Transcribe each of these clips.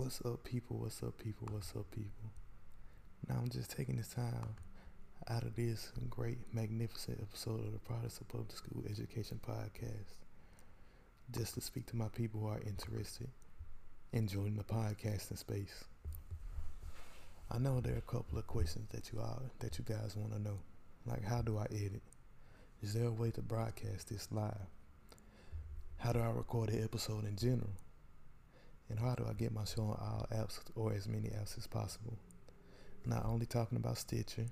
What's up, people? What's up, people? What's up, people? Now I'm just taking this time out of this great, magnificent episode of the of Public School Education Podcast just to speak to my people who are interested in joining the podcasting space. I know there are a couple of questions that you all that you guys want to know, like how do I edit? Is there a way to broadcast this live? How do I record an episode in general? And how do I get my show on all apps or as many apps as possible? Not only talking about Stitcher,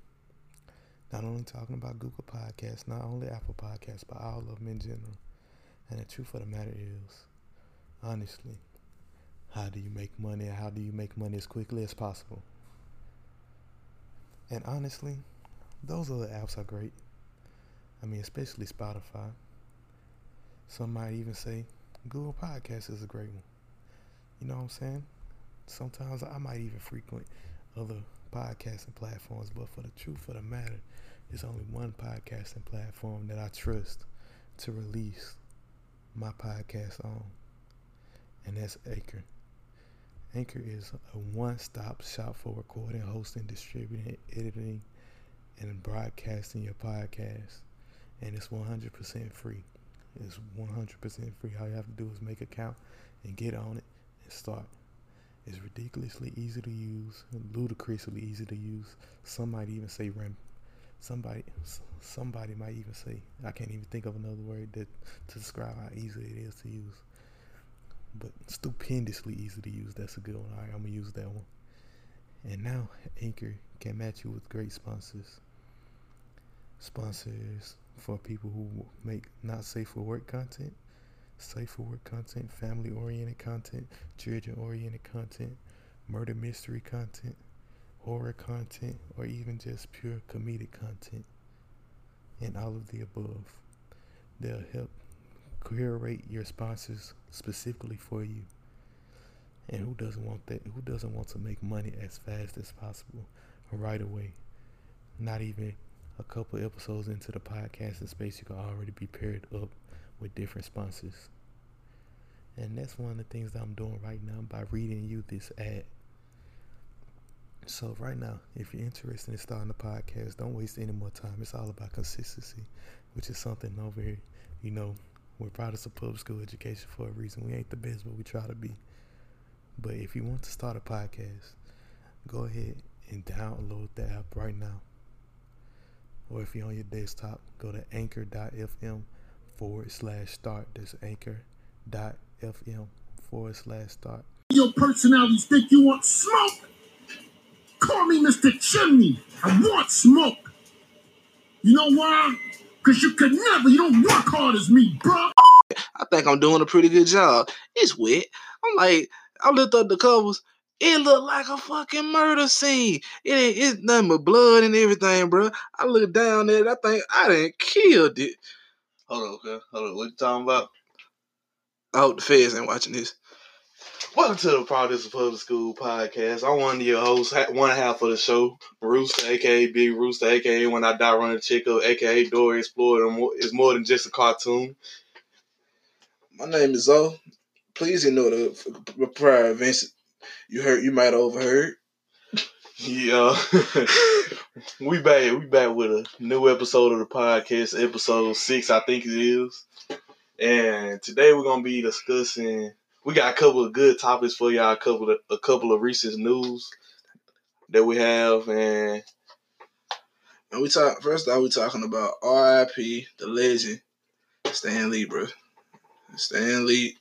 not only talking about Google Podcasts, not only Apple Podcasts, but all of them in general. And the truth of the matter is, honestly, how do you make money? How do you make money as quickly as possible? And honestly, those other apps are great. I mean, especially Spotify. Some might even say Google Podcasts is a great one. You know what I'm saying? Sometimes I might even frequent other podcasting platforms, but for the truth of the matter, there's only one podcasting platform that I trust to release my podcast on, and that's Anchor. Anchor is a one stop shop for recording, hosting, distributing, editing, and broadcasting your podcast. And it's 100% free. It's 100% free. All you have to do is make an account and get on it start. It's ridiculously easy to use, ludicrously easy to use. Some might even say ram. Somebody, somebody might even say I can't even think of another word that to describe how easy it is to use. But stupendously easy to use. That's a good one. All right, I'm gonna use that one. And now Anchor can match you with great sponsors. Sponsors for people who make not safe for work content for work content, family oriented content, children oriented content, murder mystery content, horror content, or even just pure comedic content, and all of the above. They'll help curate your sponsors specifically for you. And who doesn't want that? Who doesn't want to make money as fast as possible right away? Not even a couple episodes into the podcasting space, you can already be paired up with different sponsors. And that's one of the things that I'm doing right now by reading you this ad. So right now, if you're interested in starting a podcast, don't waste any more time. It's all about consistency, which is something over here. You know, we're products of public school education for a reason. We ain't the best, but we try to be. But if you want to start a podcast, go ahead and download the app right now. Or if you're on your desktop, go to anchor.fm forward slash start. That's anchor dot FM forward slash start. Your personalities think you want smoke. Call me Mr. Chimney. I want smoke. You know why? Because you could never, you don't work hard as me, bro. I think I'm doing a pretty good job. It's wet. I'm like, I looked up the covers. It looked like a fucking murder scene. It ain't it's nothing but blood and everything, bro. I looked down there and I think I didn't killed it. Hold on, okay. Hold on. What you talking about? I hope the feds ain't watching this. Welcome to the Products of Public School podcast. I'm one of your hosts, one half of the show, Rooster, aka Big Rooster, aka When I Die Running Chick Up, aka Dory Explorer. It's more than just a cartoon. My name is Zoe. Please ignore the prior events you heard. You might have overheard. Yeah, we back. We back with a new episode of the podcast, episode six, I think it is. And today we're gonna be discussing. We got a couple of good topics for y'all. A couple of a couple of recent news that we have, and and we talk first. Off, we talking about R.I.P. the legend Stan Lee, bro. Stan Lee,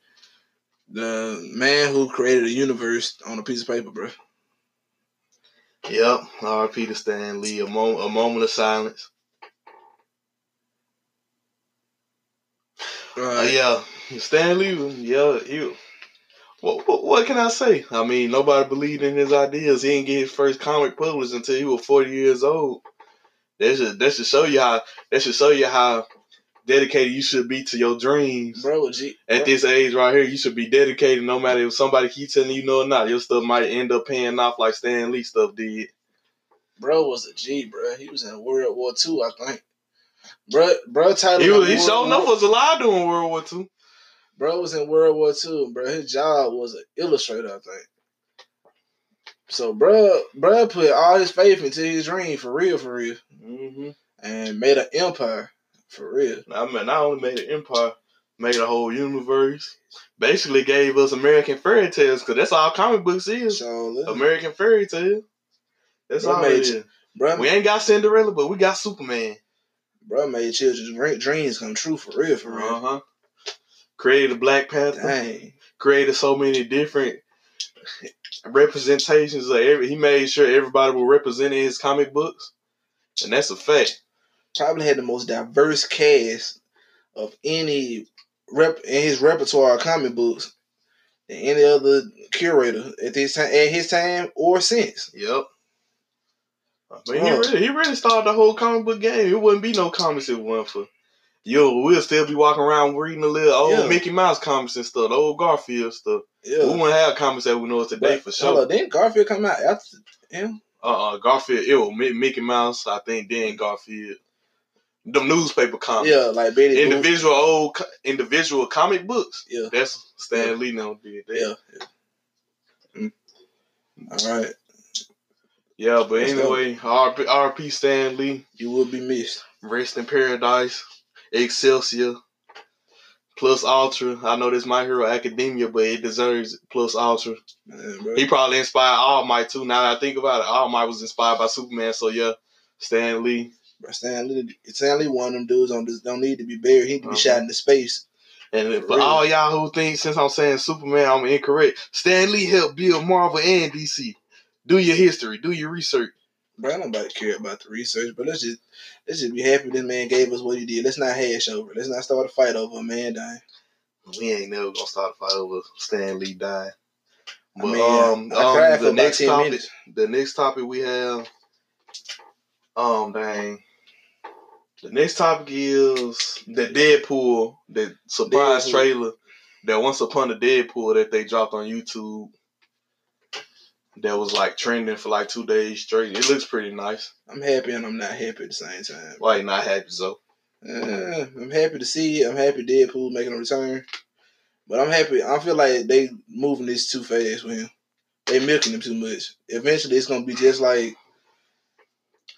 the man who created a universe on a piece of paper, bro. Yep, R.I.P. to Stan Lee. A, mo- a moment of silence. Uh, yeah, Stan Lee. Yeah, you. What, what, what can I say? I mean, nobody believed in his ideas. He didn't get his first comic published until he was forty years old. That should that should show you how that should show you how dedicated you should be to your dreams. Bro, G, At bro. this age right here, you should be dedicated no matter if somebody keep telling you no or not. Your stuff might end up paying off like Stan Lee stuff did. bro was a G, bro. He was in World War II, I think. Bro, bro, titled He was he enough War- was alive during World War II. Bro was in World War II, bro. His job was an illustrator, I think. So, bruh, bruh put all his faith into his dream for real, for real, Mm-hmm. and made an empire for real. I mean, not only made an empire, made a whole universe. Basically, gave us American fairy tales because that's all comic books is. So, American fairy tale. That's Bro all made it is. bruh, We ain't got Cinderella, but we got Superman. Bro made children's dreams come true for real, for real. Uh huh. Created Black Panther. Dang, Created so many different representations of every. He made sure everybody was represented in his comic books, and that's a fact. Probably had the most diverse cast of any rep in his repertoire of comic books than any other curator at this time, at his time or since. Yep. I mean, he really, he really started the whole comic book game. It wouldn't be no comics if it wasn't for. Yo, we'll still be walking around reading the little old Yeah. Mickey Mouse comics and stuff, the old Garfield stuff. Yeah. We wouldn't have comics that we know today But, for sure. didn't Garfield come out after him? Uh, uh Garfield, it was Mickey Mouse, I think. Then Garfield, the newspaper comics, Yeah, like Betty Boop. individual old individual comic books. Yeah. That's Stan Yeah. Lee now did that. Yeah. yeah. Mm. All right. Yeah, but Let's anyway, RP, RP Stan Lee. You will be missed. Rest in Paradise, Excelsior, Plus Ultra. I know this My Hero Academia, but it deserves Plus Ultra. Man. He probably inspired All Might too. Now that I think about it, All Might was inspired by Superman. So yeah, Stan Lee. Bro, Stan Lee, Stan Lee, one of them dudes on this don't need to be buried. He to be Uh-huh. shot into space. And for Really? all y'all who think since I'm saying Superman, I'm incorrect. Stan Lee helped build Marvel and DC. Do your history, do your research. Bro, I don't nobody care about the research, but let's just let's just be happy this man gave us what he did. Let's not hash over. Let's not start a fight over a man dying. We ain't never gonna start a fight over Stan Lee dying. I But mean, um, I cried um for the about next 10 topic, minutes. the next topic we have, um, dang. The next topic is the Deadpool, the surprise Deadpool. trailer that once upon a Deadpool that they dropped on YouTube. That was like trending for like two days straight. It looks pretty nice. I'm happy and I'm not happy at the same time. Why you not happy so? Uh, I'm happy to see it. I'm happy Deadpool making a return. But I'm happy. I feel like they moving this too fast with him. They milking him too much. Eventually, it's gonna be just like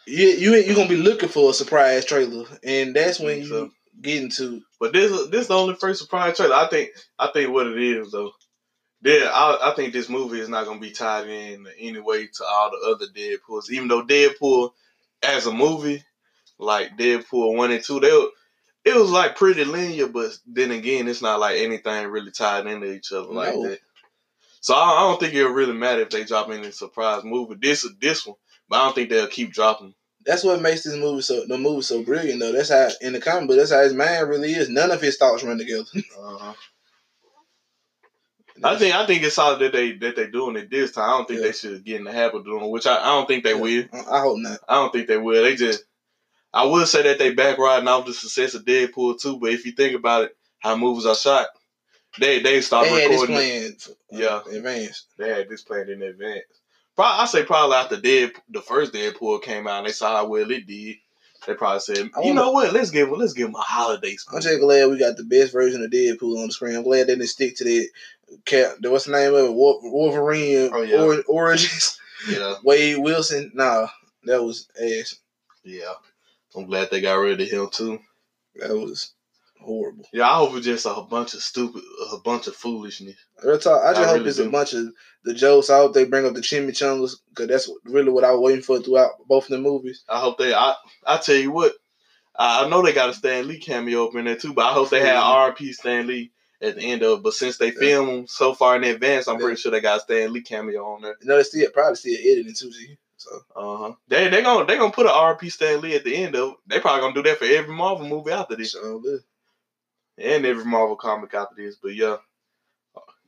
you. You you're gonna be looking for a surprise trailer, and that's when you so. get into But this this the only first surprise trailer. I think I think what it is though. Yeah, I, I think this movie is not gonna be tied in any way to all the other Deadpools. Even though Deadpool, as a movie, like Deadpool one and two, they were, it was like pretty linear. But then again, it's not like anything really tied into each other like No. that. So I, I don't think it'll really matter if they drop any surprise movie. This is this one, but I don't think they'll keep dropping. That's what makes this movie so the movie so brilliant though. That's how in the comic book, that's how his mind really is. None of his thoughts run together. Uh-huh. I think I think it's solid that they that they doing it this time. I don't think Yeah. they should get in the habit of doing it, which I, I don't think they will. I hope not. I don't think they will. They just I would say that they back riding off the success of Deadpool too, but if you think about it, how movies are shot, they they started They had this recording. it- plan, for, uh, Yeah. advance. They had this planned in advance. Probably, I say probably after Dead the first Deadpool came out, and they saw how well it did. They probably said, you know what? Let's give him let's give him a holiday I'm special. just glad we got the best version of Deadpool on the screen. I'm glad they didn't stick to that. Cap, what's the name of it? Wolverine Oh, yeah. or, Origins. Yeah, Wade Wilson. Nah, that was ass. yeah. I'm glad they got rid of him too. That was horrible. Yeah, I hope it's just a bunch of stupid, a bunch of foolishness. Real talk, I just I hope really it's do. a bunch of the jokes. I hope they bring up the chimichangas because that's really what I was waiting for throughout both of the movies. I hope they. I I tell you what, I, know they got a Stan Lee cameo up in there too, but I hope they had R.P. Stan Lee at the end of. But since they film them so far in advance, I'm pretty sure they got a Stan Lee cameo on there. You know, they still probably still editing too. G. So Uh huh. They they gonna they gonna put an R.P. Stan Lee at the end of it. They probably gonna do that for every Marvel movie after this, good. And every Marvel comic after this. But yeah,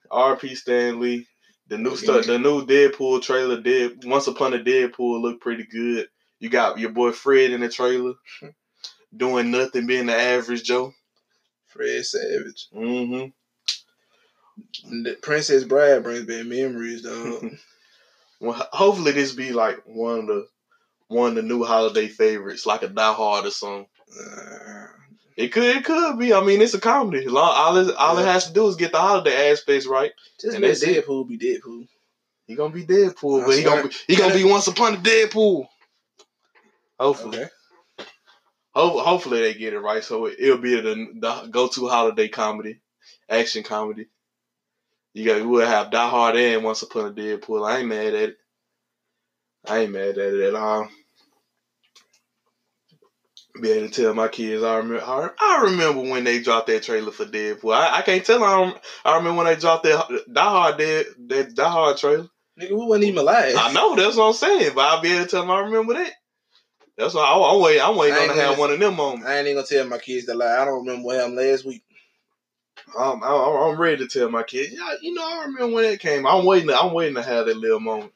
R.P. Stan Lee. The new stuff, the new Deadpool trailer, did. Once Upon a Deadpool looked pretty good. You got your boy Fred in the trailer, doing nothing, being the average Joe. Fred Savage. Mm-hmm. The Princess Bride brings back memories, dog. Well, hopefully this be like one of the one of the new holiday favorites, like a Die Hard or something. Uh, It could, it could be. I mean, it's a comedy. All it, all it has to do is get the holiday aspects right. just And let that's it. Deadpool be Deadpool. He gonna be Deadpool, I but he gonna be, he gonna be Once Upon a Deadpool. Hopefully, Okay. Ho- hopefully they get it right, so it, it'll be the, the go-to holiday comedy, action comedy. You got we'll have Die Hard and Once Upon a Deadpool. I ain't mad at it. I ain't mad at it at all. Be able to tell my kids I remember. I, I remember when they dropped that trailer for Deadpool. I, I can't tell them. I, I remember when they dropped that Die Hard Dead that Die Hard trailer. Nigga, we wasn't even alive. I know that's what I'm saying, but I'll be able to tell them I remember that. That's why I, I'm waiting. I'm waiting on to have one of them moments. I ain't even gonna tell my kids that lie. I don't remember what happened last week. I'm, I'm, I'm ready to tell my kids. Yeah, you know, I remember when that came. I'm waiting. To, I'm waiting to have that little moment.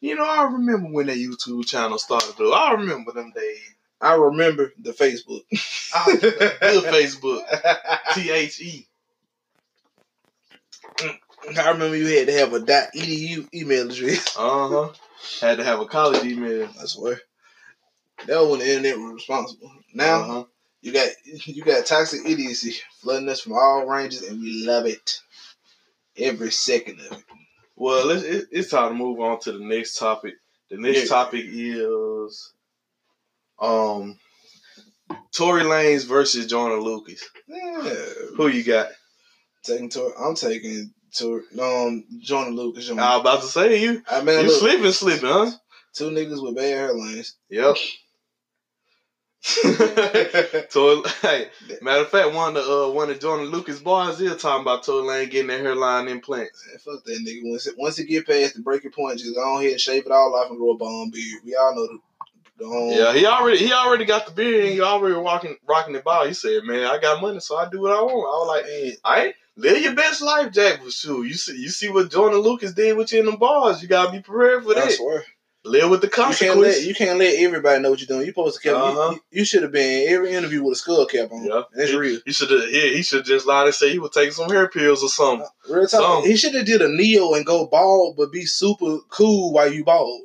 You know, I remember when that YouTube channel started. Though I remember them days. I remember the Facebook. I, good Facebook. T H E. I remember you had to have a dot .edu email address. Uh huh. Had to have a college email. I swear. That was when the internet was responsible. Now Uh-huh. you got you got toxic idiocy flooding us from all ranges, and we love it. Every second of it. Well, it's, it's time to move on to the next topic. The next Yeah. topic is um Tory Lanez versus Joyner Lucas. Yeah. Who you got? Taking Tor- I'm taking to um Joyner Lucas. I was about to say you. I mean, You look, sleeping, sleeping, huh? two niggas with bad hairlines. Yep. so, hey, matter of fact, one of the, uh, one of Joyner Lucas boys here talking about Tory Lanez getting that hairline implants. Man, fuck that nigga. Once it, once it get past the breaking point, just go ahead and shave it all off and grow a bomb beard. We all know the, um, Yeah, he already he already got the beard and he already rocking rocking the ball. He said, "Man, I got money, so I do what I want." I was like, man, "I ain't live your best life, Jack." But shoot, you see you see what Joyner Lucas did with you in the bars. You gotta be prepared for I that. swear. Live with the You can't consequences. let you can't let everybody know what you're doing. You supposed to keep. Uh-huh. You, you should have been in every interview with a skull cap on. Yeah. That's real. He should have. Yeah, he should just lie and say he would take some hair pills or something. Real talk. Some. He should have did a neo and go bald, but be super cool while you bald.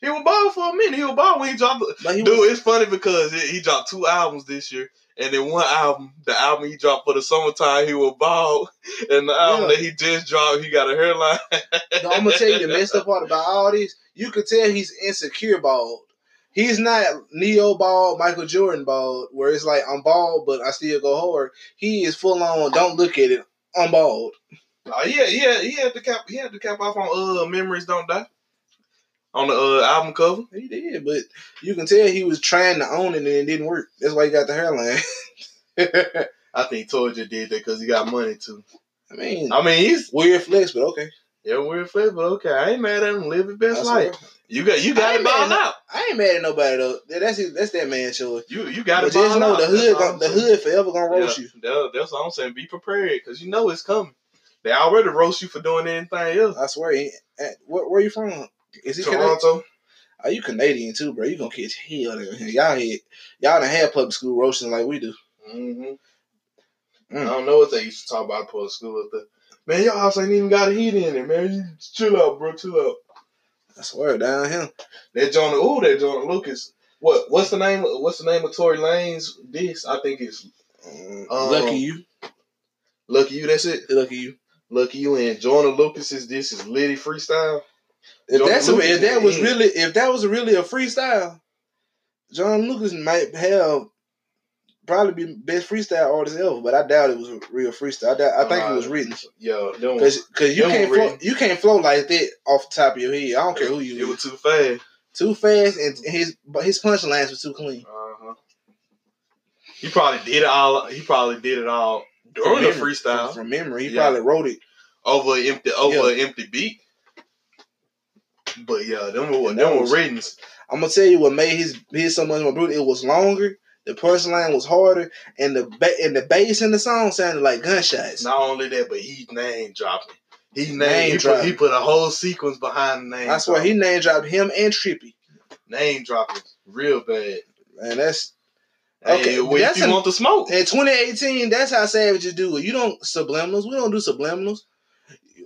He was bald for a minute. He was bald when he dropped. Like he Dude, was, it's funny because he he dropped two albums this year, and then one album, the album he dropped for the summertime, he was bald, and the album Yeah. that he just dropped, he got a hairline. No, I'm gonna tell you the messed up part about all this. You could tell he's insecure bald. He's not neo bald, Michael Jordan bald, where it's like I'm bald, but I still go hard. He is full on. Don't look at it. I'm bald. Oh yeah, yeah, he had the cap. He had the cap off on uh "Memories Don't Die" on the uh, album cover. He did, but you can tell he was trying to own it and it didn't work. That's why he got the hairline. I think just did that because he got money too. I mean, I mean, he's weird flex, but okay. yeah weird flex, but okay, I ain't mad at him. Live his best life. You got you got it balled at- out. I ain't mad at nobody though. That's his, that's that man choice. You you got it just know out. the hood, all gon- I'm the hood forever gonna roast yeah, you. that- that's what I'm saying. Be prepared because you know it's coming. They already roast you for doing anything else. I swear. He, where, where you from? Is he Canadian? Toronto. Are you Canadian too, bro? You gonna catch hell down here. Y'all had y'all done had public school roasting like we do. hmm Mm. I don't know what they used to talk about public school up there. Man, your house ain't even got a heat in it, man. You chill out, bro. Chill out. I swear down here. That Jonah, ooh, that Joyner Lucas. What? What's the name? What's the name of Tory Lanez disc? I think it's Um, Um, lucky you. Lucky You. That's it. Lucky you. Lucky You and Joyner Lucas's this is Litty freestyle. If John that's a, if that was really if that was really a freestyle, John Lucas might have probably be best freestyle artist ever. But I doubt it was a real freestyle. I, doubt, I think it was written Yo, because you can't flow, you can't flow like that off the top of your head. I don't care who you It was too fast. Too fast and his but his punchlines were too clean. Uh-huh. He probably did it all. He probably did it all during the memory- freestyle From, from memory, he Yeah. probably wrote it. over an empty over Yeah. an empty beat. But yeah, them were And them were ratings. I'm gonna tell you what made his his so much more brutal. It was longer. The punchline was harder, and the ba- and the bass in the song sounded like gunshots. Not only that, but he name dropping. He Name name he put, dropping. he put a whole sequence behind the name. I swear he name dropped him and Trippy, name dropping real bad. and that's Okay, hey, that's if you an- want the smoke, in 2018. That's how savages do it. You don't subliminals. We don't do subliminals.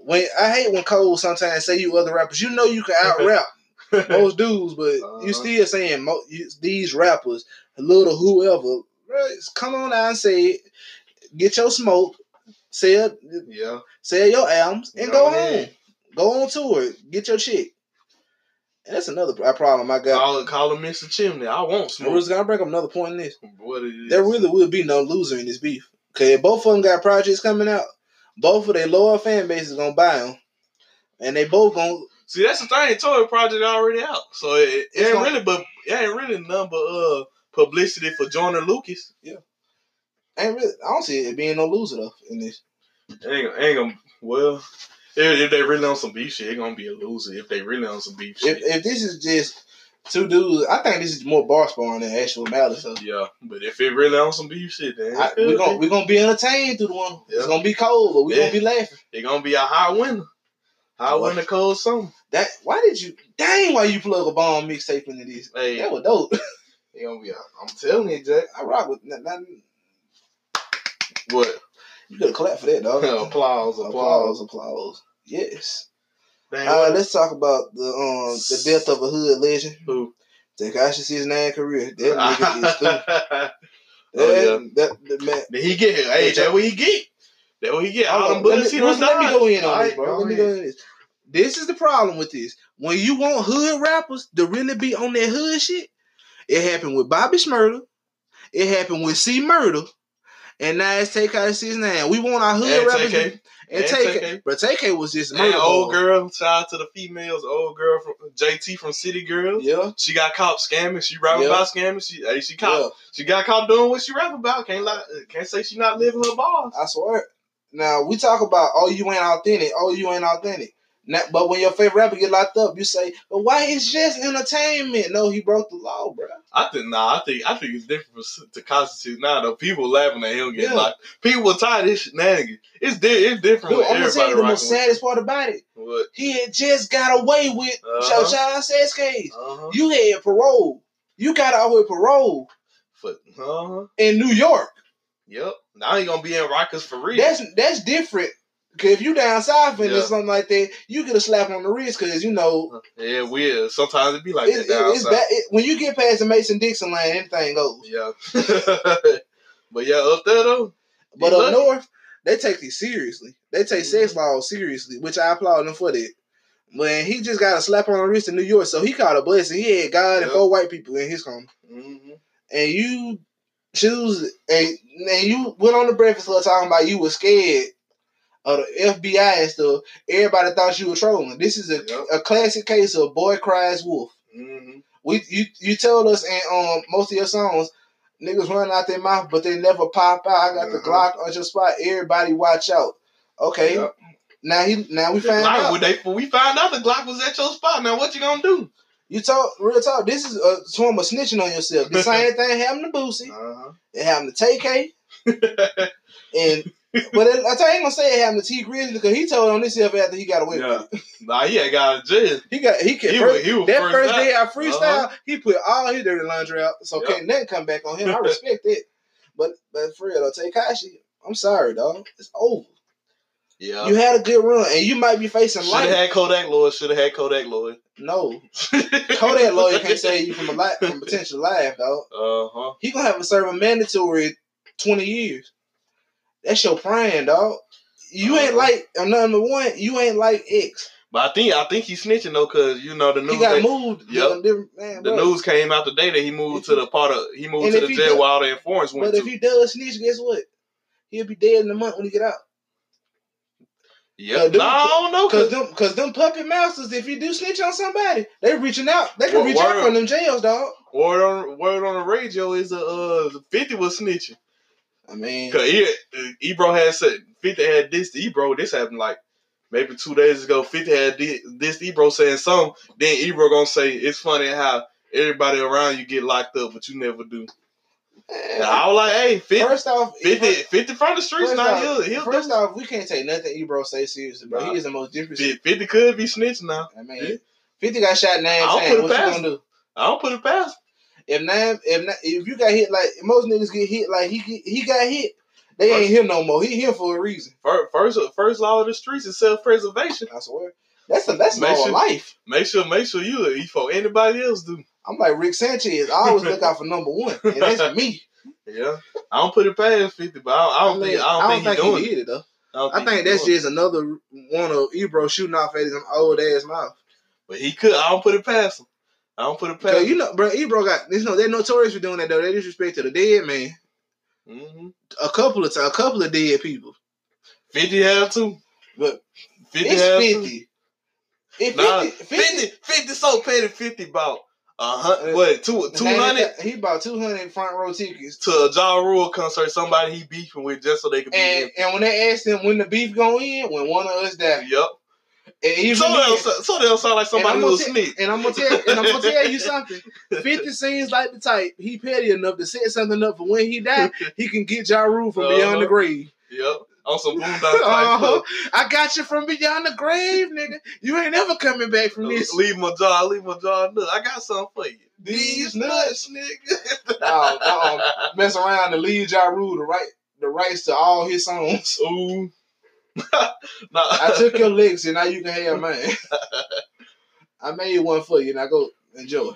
When I hate when Cole sometimes say you other rappers, you know you can out rap most dudes, but Uh-huh. you still saying mo- you, these rappers, little whoever. Right, come on out and say it. Get your smoke, sell yeah, sell your albums, and Go go home. Go on tour. Get your chick. And that's another problem I got. Call, call him Mr. Chimney. I won't smoke. we're gonna bring up another point in this. What it is. There really will be no loser in this beef. Okay, both of them got projects coming out. Both of their lower fan base is gonna buy them, and they both gonna. See, that's the thing. Toy Project already out, so it, it ain't gonna- really, but it ain't really none but uh publicity for Joyner Lucas. Yeah, ain't really, I don't see it being no loser though in this. Ain't, ain't gonna. Well, if, if they really on some beef shit, it gonna be a loser. If they really on some beef If shit, if this is just two dudes, I think this is more bar sparring than actual malice. So yeah. But if it really on some beef shit, then I, we're gonna we're gonna be entertained through the one. It's gonna be cold, but we're Yeah. gonna be laughing. It's gonna be a high winter. High What? winner cold summer. That why did you? Dang, why you plug a bomb mixtape into this? Hey, That was dope. it gonna be. A, I'm telling you, Jack. I rock with that. that What? you have clapped for that, dog. applause, applause, applause. Yes. Damn, All right, let's talk about the um the death of a hood legend. who? Tekashi Six Nine career. That nigga is through. That, Oh, yeah. that, that man. Did he get? Hey, that what he get? That what he get? All them bullets let, he me, done let me go in on All this, right, bro. Let me go in this. This is the problem with this. When you want hood rappers to really be on that hood shit, it happened with Bobby Shmurda. It happened with C Murder. And now it's Tekashi Six Nine. We want our hood And rappers. To- And TK. But TK was just murder old girl, shout out to the females. Old girl from JT from City Girls. Yeah. She got caught scamming. She rapping Yeah. about scamming. She, hey, she caught. Yeah. She got caught doing what she rap about. Can't lie. Can't say she not living her bars. I swear. Now we talk about oh you ain't authentic, oh you ain't authentic. Now, but when your favorite rapper get locked up, you say, "But why it's just entertainment?" No, he broke the law, bro. I think nah. I think I think it's different for, to constitute now. Though people laughing at him getting Yeah. locked. People tired of his shenanigans. It's di- It's different. Dude, I'm gonna tell you the most saddest part about it. What? He had just got away with Uh-huh. uh child sex case. Uh-huh. You had parole. You got out with parole But, uh-huh. in New York. Yep. Now he gonna be in Rikers for real. That's that's different. Cause if you down south and Yeah. there's something like that, you get a slap on the wrist because you know yeah, weird. Sometimes it be like it, that down it, it's. It, when you get past the Mason Dixon line, anything goes. Yeah. but yeah, up there though. But up lucky. north, they take these seriously. They take sex Mhm. laws seriously, which I applaud them for that. When he just got a slap on the wrist in New York, so he caught a blessing. He had God and four white people in his home, Mm-hmm. and you choose and, and you went on the Breakfast Club talking about you were scared of the FBI and stuff. Everybody thought you were trolling. This is a, Yep. a classic case of boy cries wolf. Mm-hmm. We you you told us in um most of your songs, niggas run out their mouth, but they never pop out. I got the Mhm. Glock on your spot. Everybody watch out. Okay. Yep. Now he now we found out. when, they, when we found out the Glock was at your spot, now what you gonna do? You talk real talk. This is a form of snitching on yourself. The same thing happened to Boosie. Uh-huh. It happened to TK. And but it, I tell you, I ain't gonna say it happened to Tee Grizzley because he told on himself after he got away Yeah. nah, he ain't got a jail. He got he can He first, was- he was that first day I freestyle, Uh-huh. he put all his dirty laundry out, so Yep. can't nothing come back on him. I respect it. But but for real Tekashi, I'm sorry, dog. It's over. Yeah. You had a good run, and you might be facing life. Should have had Kodak Lloyd. Should have had Kodak Lloyd. No, Kodak lawyer can't save you from a life from potential life, dog. Uh huh. He gonna have to serve a mandatory twenty years. That's your prime, dog. You ain't Uh-huh. like uh, number one. You ain't like X. But I think I think he's snitching though, cause you know the news. He got that- moved. Yep. Man, the news came out today that he moved to the part of he moved to the jail while the informants went But if to. he does snitch, guess what? He'll be dead in a month when he get out. Uh, no, I don't know. Cause Cause them, cause them puppet masters, if you do snitch on somebody, they reaching out. They can Word- reach out from them jails, dog. word on word on the radio is a uh, Fifty was snitching. I mean, Cause he, Ebro had said Fifty had this to Ebro. This happened like maybe two days ago. Fifty had this, this Ebro saying something. Then Ebro gonna say it's funny how everybody around you get locked up, but you never do. I was like, hey, 50, first off, 50, 50 from the streets now. off, He'll, he'll first do. off, we can't take nothing Ebro say seriously, bro. Nah. He is the most different. 50, 50 could be snitching now. I mean, Yeah. Fifty got shot nine I don't times. put it What you gonna do? I don't put it past. If nine, if not, if you got hit like most niggas get hit like he he got hit, they ain't here no more. He here for a reason. First, first, first law of the streets is self preservation. I swear. That's a that's Make law of life. Make sure, make sure you look before anybody else do. I'm like Rick Sanchez. I always look out for number one, and that's me. Yeah, I don't put it past fifty, but I don't, I don't mean, think I don't, think, he's doing he it. did it though. don't I think he that's doing just another one of Ebro shooting off at his old ass mouth. But he could. I don't put it past him. I don't put a him. you know, bro, Ebro got you know they're notorious for doing that though. They disrespect to the dead man. hmm A couple of a couple of dead people. 50 have too. But 50 it's have fifty. If Nah, 50, 50, 50, so petty. 50 about a Uh, hundred, what, two, 200 He bought two hundred front row tickets. to a Ja Rule concert, somebody he beefing with just so they could be And and when they asked him when the beef going in, when one of us died, Yep. And even So they'll, so they'll sound like somebody and who I'm sneak. And I'm gonna tell and I'm gonna tell you something. Fifty seems like the type he petty enough to set something up for when he die, he can get Ja Rule from beyond the Uh-huh. grave. Yep. On some boondock type Uh-huh. I got you from beyond the grave, nigga. You ain't ever coming back from this. Leave my jaw, leave my jaw nut. I got something for you. These These nuts, nigga. No, no, mess around and leave Ja Rule the right the rights to all his songs. Ooh. nah. I took your licks and now you can have mine. I made one for you. and I go enjoy.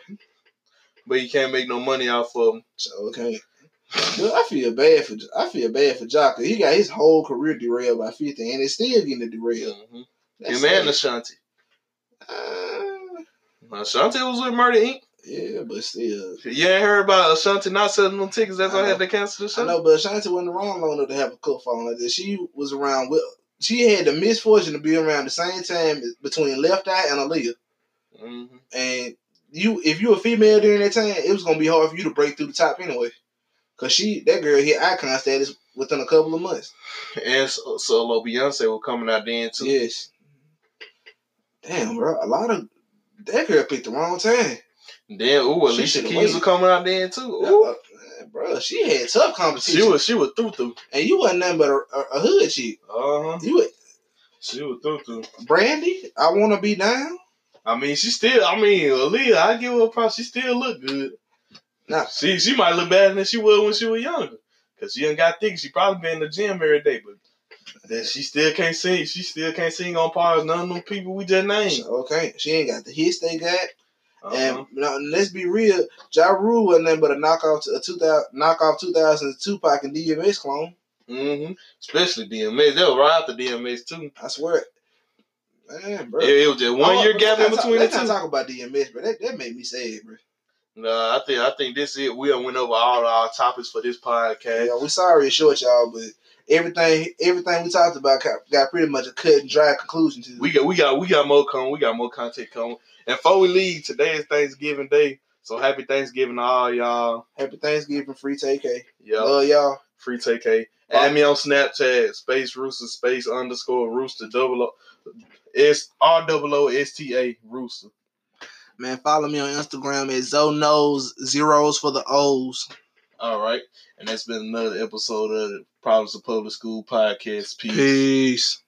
but you can't make no money off of them. So okay. Dude, I feel bad for I feel bad for Jock. He got his whole career derailed by fifty, and it's still getting derailed. Mm-hmm. Him and. Ashanti. Uh, Ashanti was with Murder Inc. yeah, but still, You ain't heard about Ashanti not selling them tickets. That's why I I had to cancel the show. I know. But Ashanti wasn't around long enough to have a cup phone like this. She was around with. She had the misfortune to be around the same time between Left Eye and Aaliyah. hmm And you, if you a female during that time, it was gonna be hard for you to break through the top anyway. Cause she, that girl, hit icon status within a couple of months. And so- solo Beyonce was coming out then too. Yes. Damn, bro. A lot of that girl picked the wrong time. Then ooh, Alicia Keys was coming out then too. Uh, Ooh. Bro, she had tough competition. She was she was through through. and you wasn't nothing but a, a, a hood chick. Uh huh. You were- She was through through. Brandy, I wanna be down. I mean, she still. I mean, Aaliyah, I give her a props. She still look good. Nah. She she might look better than she was when she was younger. Cause she ain't got thick. She probably been in the gym every day, but that she still can't sing. She still can't sing on par as none of them people we just named. Okay, she ain't got the hits they got. Uh-huh. And let's be real, Ja Rule wasn't nothing but a knockoff to a two thousand knockoff two thousand Tupac and DMX clone. hmm Especially DMX. They were right after DMX too. I swear. Man, bro. It, it was just one Oh, year gap in between the Let's two. talk about DMX, bro. That, that made me sad, bro. Nah, I think I think this is it. We went over all our topics for this podcast. Yeah, we sorry it's short, y'all, but everything everything we talked about got, got pretty much a cut and dry conclusion to. It. We got we got we got more coming. We got more content coming. And before we leave, today is Thanksgiving Day. So happy Thanksgiving to all y'all. Happy Thanksgiving, free take Yeah, Love y'all. free TK. Add me on Snapchat, space rooster, space underscore rooster, double O, S R double O S T A rooster. Man, follow me on Instagram at Zonos zeros for the O's. All right, and that's been another episode of the Problems of Public School podcast. Peace. Peace.